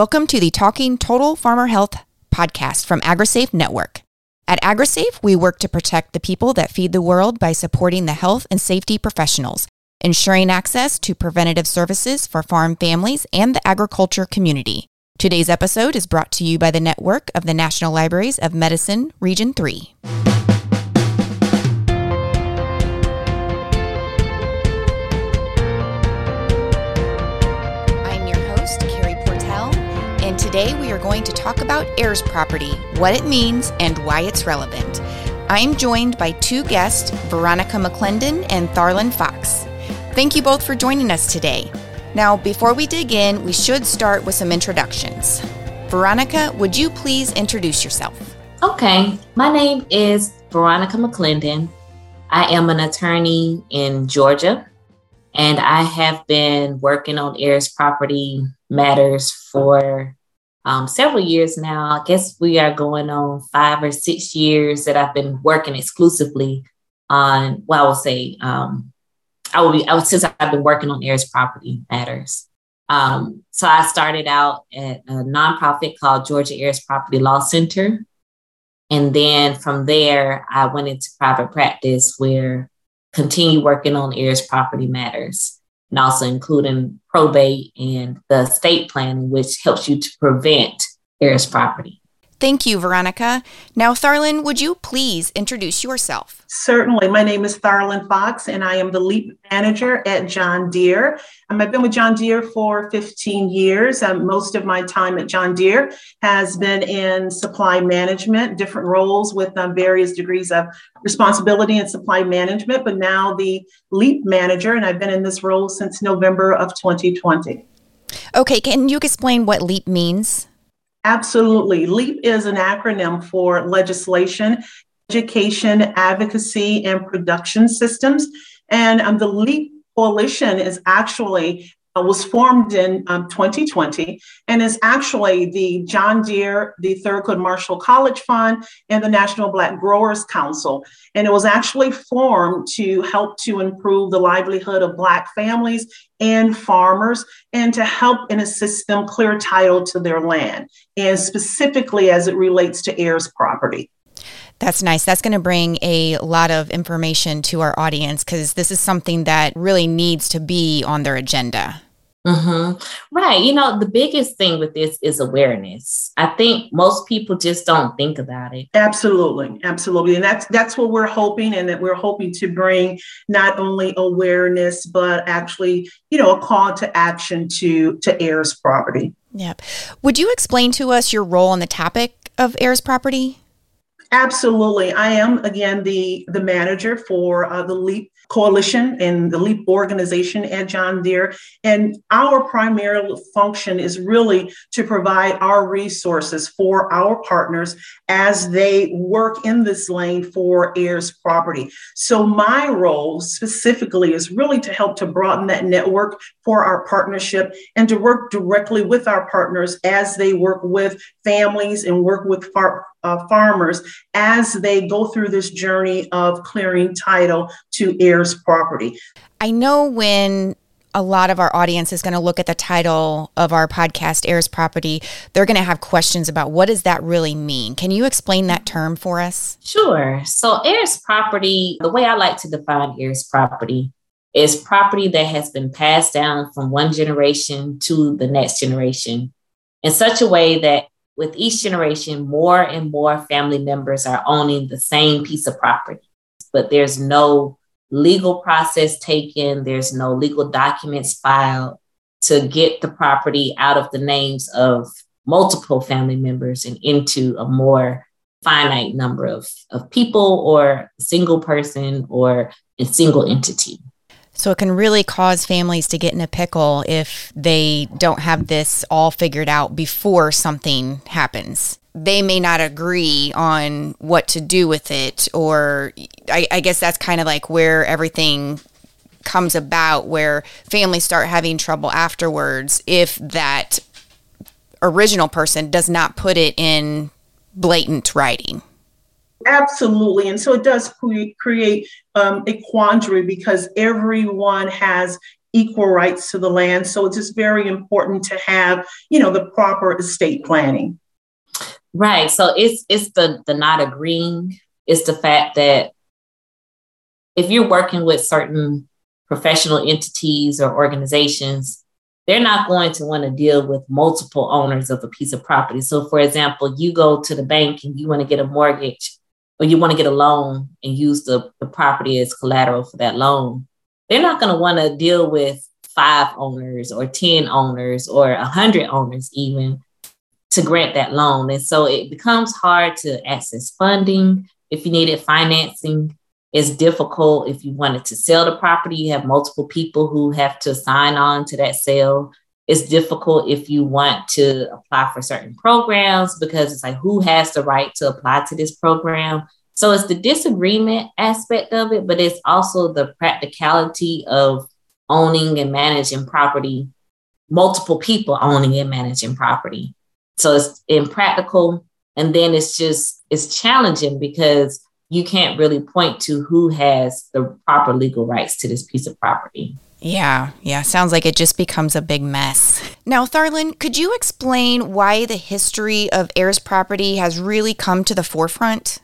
Welcome to the Talking Total Farmer Health podcast from AgriSafe Network. At AgriSafe, we work to protect the people that feed the world by supporting the health and safety professionals, ensuring access to preventative services for farm families and the agriculture community. Today's episode is brought to you by the network of the National Libraries of Medicine, Region 3. Today, we are going to talk about heirs property, what it means, and why it's relevant. I am joined by two guests, Veronica McClendon and Tharlin Fox. Thank you both for joining us today. Now, before we dig in, we should start with some introductions. Veronica, would you please introduce yourself? Okay, my name is Veronica McClendon. I am an attorney in Georgia, and I have been working on heirs property matters for um, several years now. I guess we are going on five or six years that I've been working exclusively on, well, I will say, um, I will be, I since I've been working on heirs property matters. Um, so I started out at a nonprofit called Georgia Heirs Property Law Center. And then from there, I went into private practice where continue working on heirs property matters and also including probate and the estate planning, which helps you to prevent heirs property. Thank you, Veronica. Now, Tharlin, would you please introduce yourself? Certainly. My name is Tharlin Fox, and I am the LEAP manager at John Deere. Um, I've been with John Deere for 15 years. Um, most of my time at John Deere has been in supply management, different roles with um, various degrees of responsibility in supply management, but now the LEAP manager, and I've been in this role since November of 2020. Okay, can you explain what LEAP means? Absolutely. LEAP is an acronym for legislation, education, advocacy, and production systems. And um, the LEAP coalition is actually was formed in um, 2020 and is actually the John Deere, the Thurgood Marshall College Fund, and the National Black Growers Council. And it was actually formed to help to improve the livelihood of Black families and farmers and to help and assist them clear title to their land, and specifically as it relates to heirs property. That's nice. That's going to bring a lot of information to our audience because this is something that really needs to be on their agenda. Mm-hmm. Right. You know, the biggest thing with this is awareness. I think most people just don't think about it. Absolutely. Absolutely. And that's that's what we're hoping and that we're hoping to bring not only awareness, but actually, you know, a call to action to to heirs property. Yep. Would you explain to us your role on the topic of heirs property? Absolutely. I am, again, the, the manager for uh, the LEAP coalition and the LEAP organization at John Deere. And our primary function is really to provide our resources for our partners as they work in this lane for heirs property. So my role specifically is really to help to broaden that network for our partnership and to work directly with our partners as they work with families and work with far- uh, farmers as they go through this journey of clearing title to heirs property. I know when a lot of our audience is going to look at the title of our podcast heirs property they're going to have questions about what does that really mean? Can you explain that term for us? Sure. So heirs property the way i like to define heirs property is property that has been passed down from one generation to the next generation in such a way that with each generation, more and more family members are owning the same piece of property, but there's no legal process taken, there's no legal documents filed to get the property out of the names of multiple family members and into a more finite number of, of people or single person or a single entity. So it can really cause families to get in a pickle if they don't have this all figured out before something happens. They may not agree on what to do with it, or I, I guess that's kind of like where everything comes about, where families start having trouble afterwards if that original person does not put it in blatant writing. Absolutely. And so it does create um, a quandary because everyone has equal rights to the land. So it's just very important to have, you know, the proper estate planning. Right. So it's it's the the not agreeing. It's the fact that if you're working with certain professional entities or organizations, they're not going to want to deal with multiple owners of a piece of property. So, for example, you go to the bank and you want to get a mortgage or you want to get a loan and use the, the property as collateral for that loan. They're not going to want to deal with five owners or 10 owners or 100 owners, even to grant that loan. And so it becomes hard to access funding if you needed financing. It's difficult if you wanted to sell the property, you have multiple people who have to sign on to that sale. It's difficult if you want to apply for certain programs because it's like who has the right to apply to this program. So it's the disagreement aspect of it, but it's also the practicality of owning and managing property, multiple people owning and managing property. So it's impractical. And then it's just, it's challenging because you can't really point to who has the proper legal rights to this piece of property. Yeah, yeah. Sounds like it just becomes a big mess. Now, Tharlin, could you explain why the history of heirs property has really come to the forefront?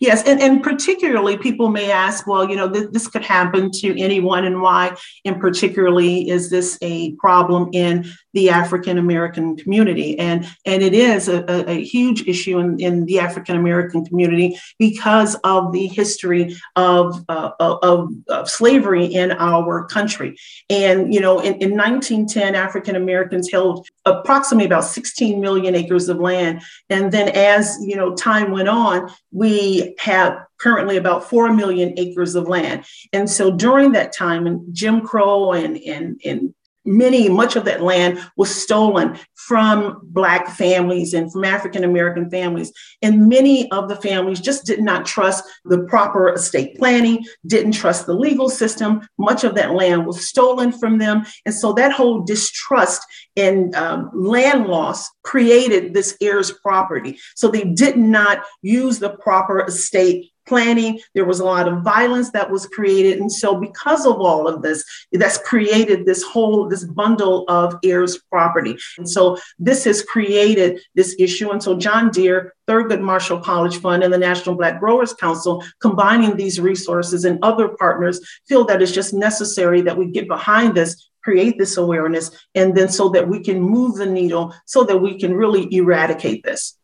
Yes, and, and particularly people may ask, well, you know, th- this could happen to anyone, and why, and particularly, is this a problem in the African American community? And and it is a, a, a huge issue in, in the African American community because of the history of, uh, of, of slavery in our country. And you know, in, in 1910, African Americans held approximately about 16 million acres of land, and then as you know, time went on, we have currently about 4 million acres of land. And so during that time, and Jim Crow and, and, and many, much of that land was stolen from Black families and from African American families. And many of the families just did not trust the proper estate planning, didn't trust the legal system. Much of that land was stolen from them. And so that whole distrust and um, land loss created this heirs property. So they did not use the proper estate planning. There was a lot of violence that was created. And so, because of all of this, that's created this whole, this bundle of heirs property. And so, this has created this issue. And so, John Deere, Thurgood Marshall College Fund, and the National Black Growers Council, combining these resources and other partners, feel that it's just necessary that we get behind this create this awareness and then so that we can move the needle so that we can really eradicate this.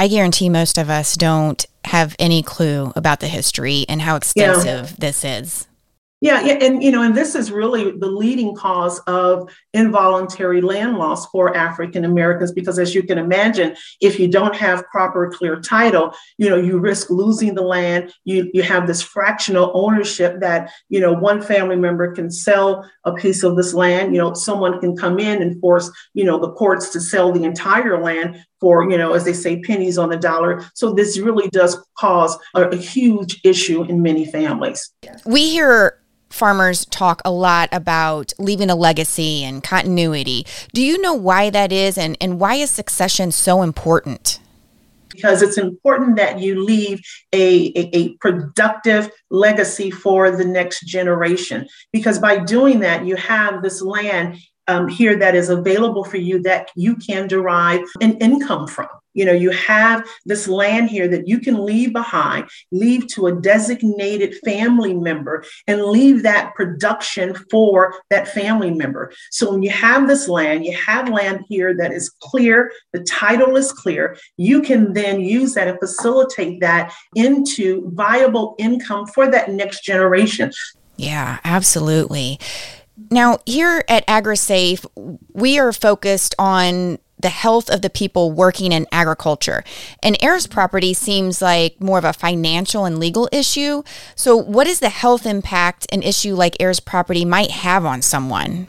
I guarantee most of us don't have any clue about the history and how extensive yeah. this is. Yeah, yeah, and you know, and this is really the leading cause of involuntary land loss for African Americans because as you can imagine, if you don't have proper clear title, you know, you risk losing the land. You you have this fractional ownership that, you know, one family member can sell a piece of this land, you know, someone can come in and force, you know, the courts to sell the entire land for, you know, as they say, pennies on the dollar. So this really does cause a, a huge issue in many families. We hear farmers talk a lot about leaving a legacy and continuity. Do you know why that is and, and why is succession so important? Because it's important that you leave a, a, a, productive legacy for the next generation. Because by doing that, you have this land um, here that is available for you that you can derive an income from. You know, you have this land here that you can leave behind, leave to a designated family member, and leave that production for that family member. So when you have this land, you have land here that is clear, the title is clear, you can then use that and facilitate that into viable income for that next generation. Yeah, absolutely. Now, here at AgriSafe, we are focused on the health of the people working in agriculture. And heirs property seems like more of a financial and legal issue. So, what is the health impact an issue like heirs property might have on someone?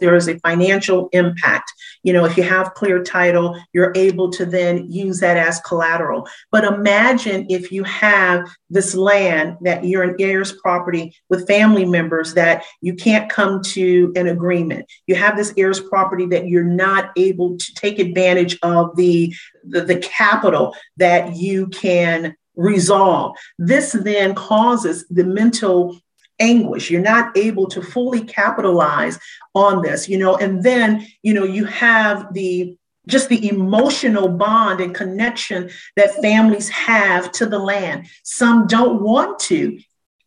there is a financial impact. You know, if you have clear title, you're able to then use that as collateral. But imagine if you have this land that you're an heirs property with family members that you can't come to an agreement. You have this heirs property that you're not able to take advantage of the, the, the capital that you can resolve. This then causes the mental anguish. You're not able to fully capitalize on this, you know, and then, you know, you have the just the emotional bond and connection that families have to the land. Some don't want to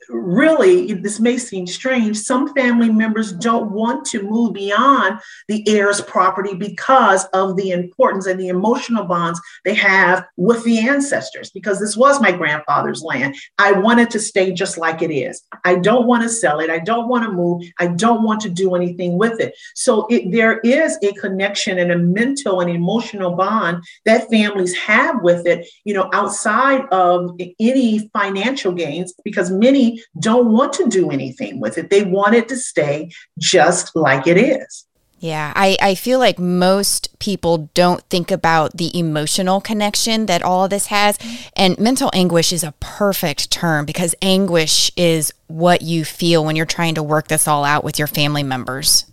really, this may seem strange, some family members don't want to move beyond the heir's property because of the importance and the emotional bonds they have with the ancestors, because this was my grandfather's land. I wanted to stay just like it is. I don't want to sell it. I don't want to move. I don't want to do anything with it. So it, there is a connection and a mental and emotional bond that families have with it, you know, outside of any financial gains, because many don't want to do anything with it. They want it to stay just like it is. Yeah, I, I feel like most people don't think about the emotional connection that all of this has. And mental anguish is a perfect term because anguish is what you feel when you're trying to work this all out with your family members.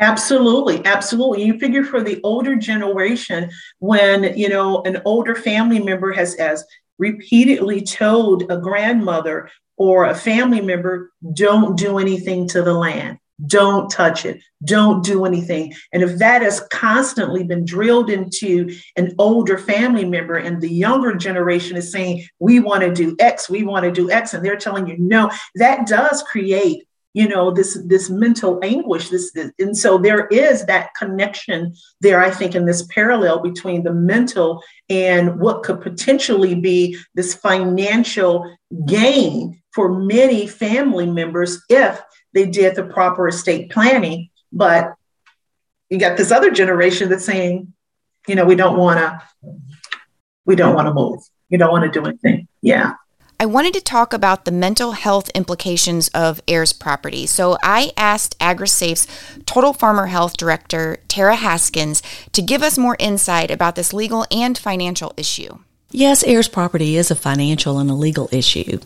Absolutely, absolutely. You figure for the older generation, when you know an older family member has as repeatedly told a grandmother or a family member, don't do anything to the land. Don't touch it. Don't do anything. And if that has constantly been drilled into an older family member and the younger generation is saying, we want to do X, we want to do X, and they're telling you no, that does create you know this this mental anguish this, this, and so there is that connection there i think in this parallel between the mental and what could potentially be this financial gain for many family members if they did the proper estate planning. But you got this other generation that's saying you know we don't want to we don't want to move. We don't want to do anything. Yeah I wanted to talk about the mental health implications of heirs property. So I asked AgriSafe's Total Farmer Health Director, Tara Haskins, to give us more insight about this legal and financial issue. Yes, heirs property is a financial and a legal issue,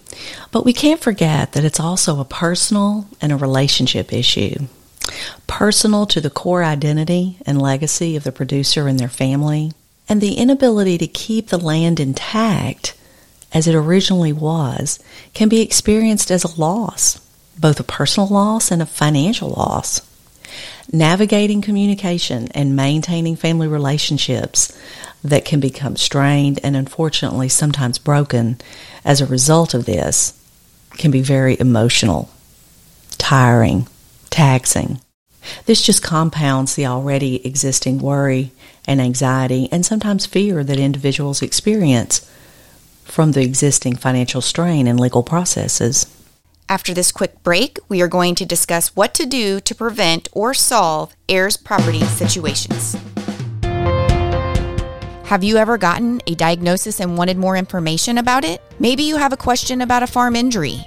but we can't forget that it's also a personal and a relationship issue. Personal to the core identity and legacy of the producer and their family, and the inability to keep the land intact as it originally was can be experienced as a loss, both a personal loss and a financial loss. Navigating communication and maintaining family relationships that can become strained and unfortunately sometimes broken as a result of this can be very emotional, tiring, taxing. This just compounds the already existing worry and anxiety and sometimes fear that individuals experience from the existing financial strain and legal processes. After this quick break, we are going to discuss what to do to prevent or solve heirs property situations. Have you ever gotten a diagnosis and wanted more information about it? Maybe you have a question about a farm injury.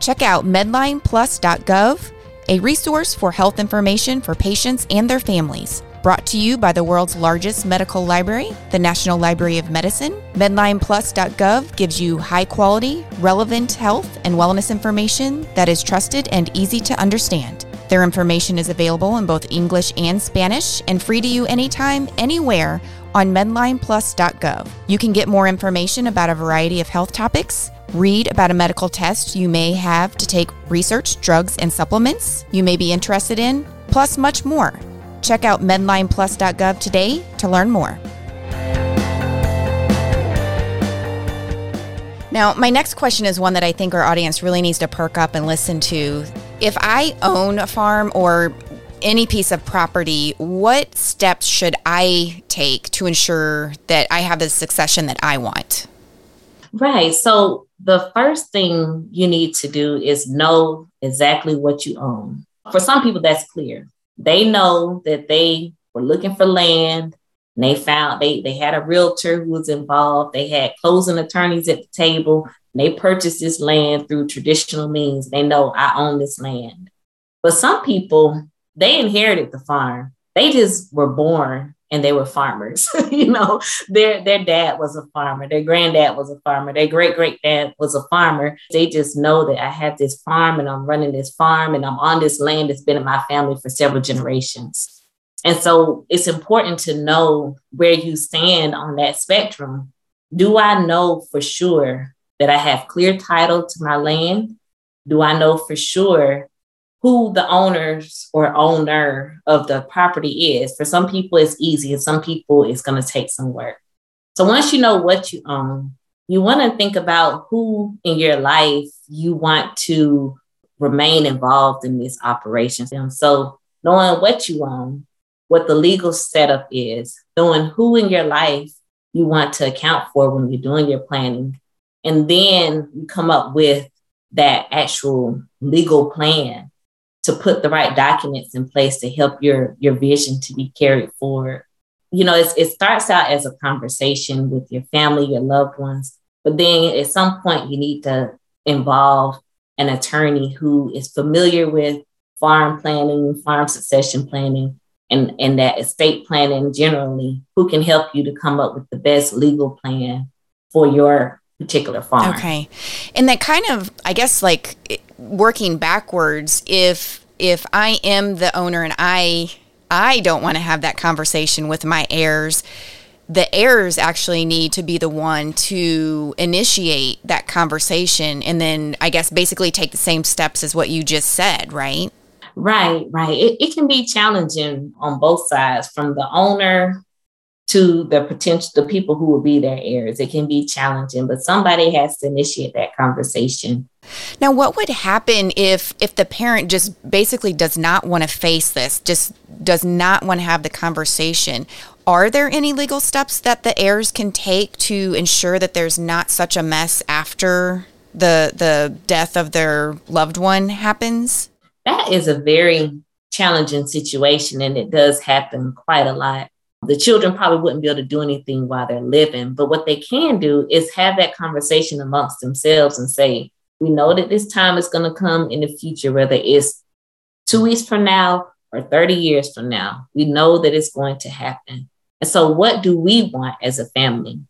Check out medlineplus.gov, a resource for health information for patients and their families. Brought to you by the world's largest medical library, the National Library of Medicine, MedlinePlus.gov gives you high quality, relevant health and wellness information that is trusted and easy to understand. Their information is available in both English and Spanish and free to you anytime, anywhere on MedlinePlus.gov. You can get more information about a variety of health topics. Read about a medical test you may have to take research, drugs, and supplements you may be interested in, plus much more. Check out medlineplus.gov today to learn more. Now, my next question is one that I think our audience really needs to perk up and listen to. If I own a farm or any piece of property, what steps should I take to ensure that I have the succession that I want? Right. So, the first thing you need to do is know exactly what you own. For some people, that's clear they know that they were looking for land. And they found they they had a realtor who was involved. They had closing attorneys at the table. They purchased this land through traditional means. They know i own this land. But some people they inherited the farm. They just were born and they were farmers. you know, their their dad was a farmer, their granddad was a farmer, their great great dad was a farmer. They just know that I have this farm and I'm running this farm and I'm on this land that's been in my family for several generations. And so it's important to know where you stand on that spectrum. Do I know for sure that I have clear title to my land? Do I know for sure who the owners or owner of the property is? For some people, it's easy, and some people, it's going to take some work. So once you know what you own, you want to think about who in your life you want to remain involved in this operation. And so knowing what you own, what the legal setup is, knowing who in your life you want to account for when you're doing your planning. And then you come up with that actual legal plan to put the right documents in place to help your, your vision to be carried forward. You know, it starts out as a conversation with your family, your loved ones, but then at some point you need to involve an attorney who is familiar with farm planning, farm succession planning, and, and that estate planning generally, who can help you to come up with the best legal plan for your particular farm. Okay. And that kind of, I guess, like working backwards, if if I am the owner and I I don't want to have that conversation with my heirs, the heirs actually need to be the one to initiate that conversation and then I guess basically take the same steps as what you just said, right? Right, right. It, it can be challenging on both sides from the owner to the potential the people who will be their heirs. It can be challenging, but somebody has to initiate that conversation. Now, what would happen if if the parent just basically does not want to face this, just does not want to have the conversation? Are there any legal steps that the heirs can take to ensure that there's not such a mess after the the death of their loved one happens? that is a very challenging situation and it does happen quite a lot. The children probably wouldn't be able to do anything while they're living, but what they can do is have that conversation amongst themselves and say, we know that this time is going to come in the future, whether it's two weeks from now or 30 years from now. We know that it's going to happen. And so, what do we want as a family?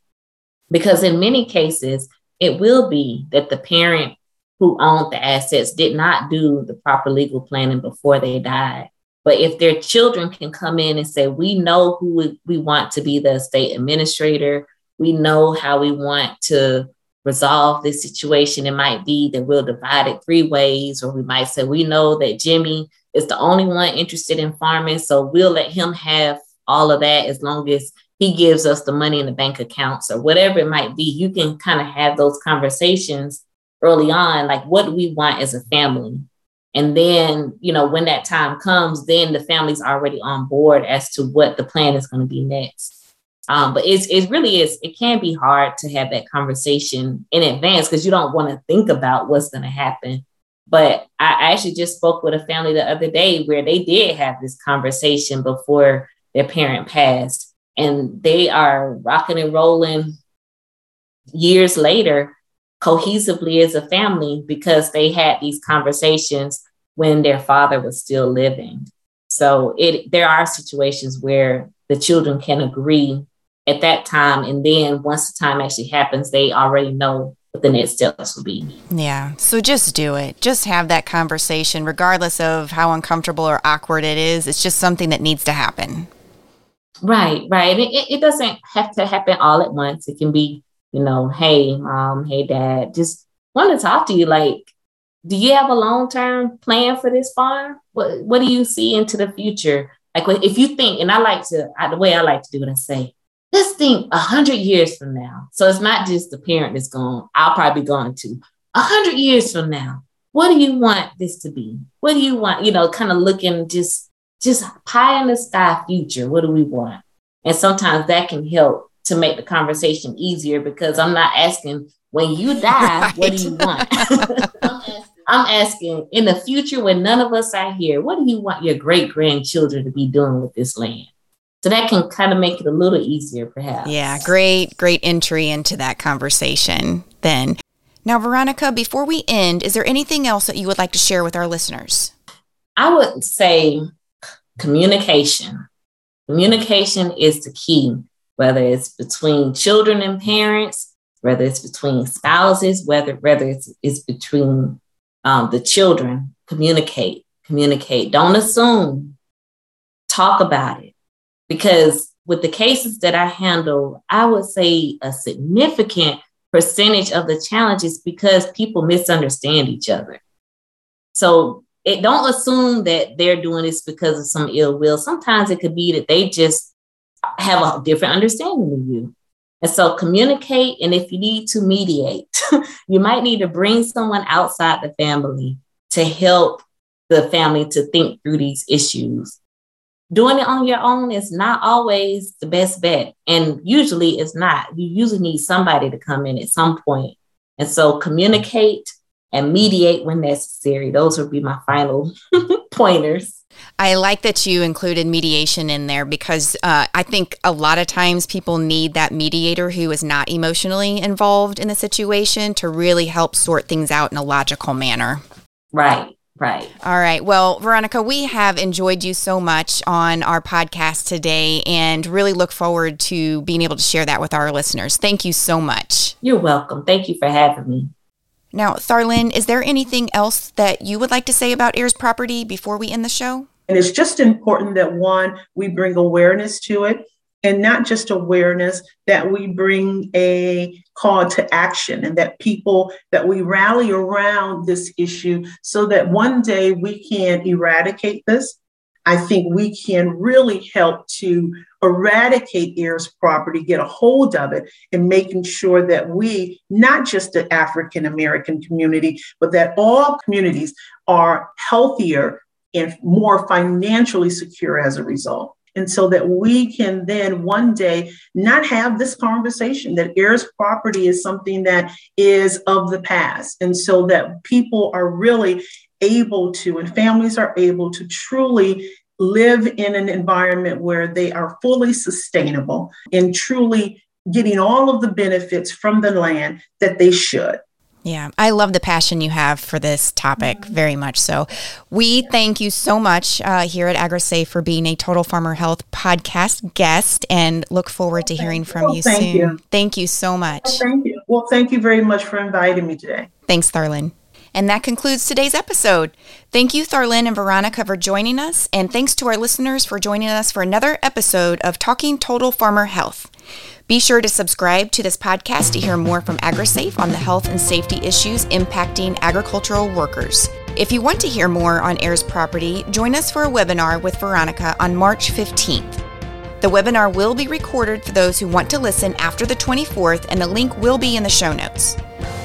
Because in many cases, it will be that the parent who owned the assets did not do the proper legal planning before they died. But if their children can come in and say, we know who we want to be the estate administrator, we know how we want to resolve this situation. It might be that we'll divide it three ways, or we might say, we know that Jimmy is the only one interested in farming. So we'll let him have all of that as long as he gives us the money in the bank accounts or whatever it might be. You can kind of have those conversations early on, like what do we want as a family? And then, you know, when that time comes, then the family's already on board as to what the plan is going to be next. Um, but it's it really is it can be hard to have that conversation in advance because you don't want to think about what's going to happen. But I, I actually just spoke with a family the other day where they did have this conversation before their parent passed, and they are rocking and rolling years later cohesively as a family because they had these conversations when their father was still living. So it there are situations where the children can agree at that time and then once the time actually happens they already know what the next steps will be. Yeah. So just do it. Just have that conversation regardless of how uncomfortable or awkward it is. It's just something that needs to happen. Right, right. It, it doesn't have to happen all at once. It can be you know, hey, mom, hey, dad, just want to talk to you. Like, do you have a long term plan for this farm? What What do you see into the future? Like, if you think, and I like to, I, the way I like to do it, I say, let's think a hundred years from now. So it's not just the parent that's going. I'll probably be going to a hundred years from now. What do you want this to be? What do you want? You know, kind of looking just just pie in the sky future. What do we want? And sometimes that can help to make the conversation easier because I'm not asking when you die, right. what do you want? I'm asking in the future when none of us are here, what do you want your great grandchildren to be doing with this land? So that can kind of make it a little easier, perhaps. Yeah, great, great entry into that conversation then. Now, Veronica, before we end, is there anything else that you would like to share with our listeners? I would say communication. Communication is the key whether it's between children and parents, whether it's between spouses, whether whether it's, it's between um, the children. Communicate, communicate. Don't assume. Talk about it, because with the cases that I handle, I would say a significant percentage of the challenges because people misunderstand each other. So it don't assume that they're doing this because of some ill will. Sometimes it could be that they just have a different understanding of you. And so communicate. And if you need to mediate, you might need to bring someone outside the family to help the family to think through these issues. Doing it on your own is not always the best bet. And usually it's not. You usually need somebody to come in at some point. And so communicate and mediate when necessary. Those would be my final pointers. I like that you included mediation in there because uh, I think a lot of times people need that mediator who is not emotionally involved in the situation to really help sort things out in a logical manner. Right. Right. All right. Well, Veronica, we have enjoyed you so much on our podcast today and really look forward to being able to share that with our listeners. Thank you so much. You're welcome. Thank you for having me. Now, Tharlin, is there anything else that you would like to say about heirs property before we end the show? And it's just important that one, we bring awareness to it, and not just awareness, that we bring a call to action and that people, that we rally around this issue so that one day we can eradicate this. I think we can really help to eradicate heirs property, get a hold of it, and making sure that we, not just the African American community, but that all communities are healthier and more financially secure as a result. And so that we can then one day not have this conversation that heirs property is something that is of the past. And so that people are really able to, and families are able to truly live in an environment where they are fully sustainable and truly getting all of the benefits from the land that they should. Yeah, I love the passion you have for this topic very much. So, we thank you so much uh, here at AgriSafe for being a Total Farmer Health podcast guest and look forward to hearing from you thank soon. You. Thank you so much. Well, thank you. Well, thank you very much for inviting me today. Thanks, Tharlin. And that concludes today's episode. Thank you, Tharlin and Veronica, for joining us. And thanks to our listeners for joining us for another episode of Talking Total Farmer Health. Be sure to subscribe to this podcast to hear more from AgriSafe on the health and safety issues impacting agricultural workers. If you want to hear more on heirs property, join us for a webinar with Veronica on March 15th. The webinar will be recorded for those who want to listen after the 24th, and the link will be in the show notes.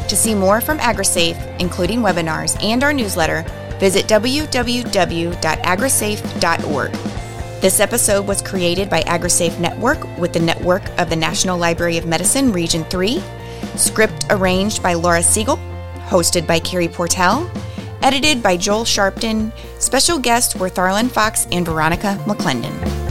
To see more from AgriSafe, including webinars and our newsletter, visit www.agrisafe.org. This episode was created by AgriSafe Network with the network of the National Library of Medicine, Region 3. Script arranged by Laura Siegel, hosted by Carrie Portell, edited by Joel Sharpton. Special guests were Tharlin Fox and Veronica McClendon.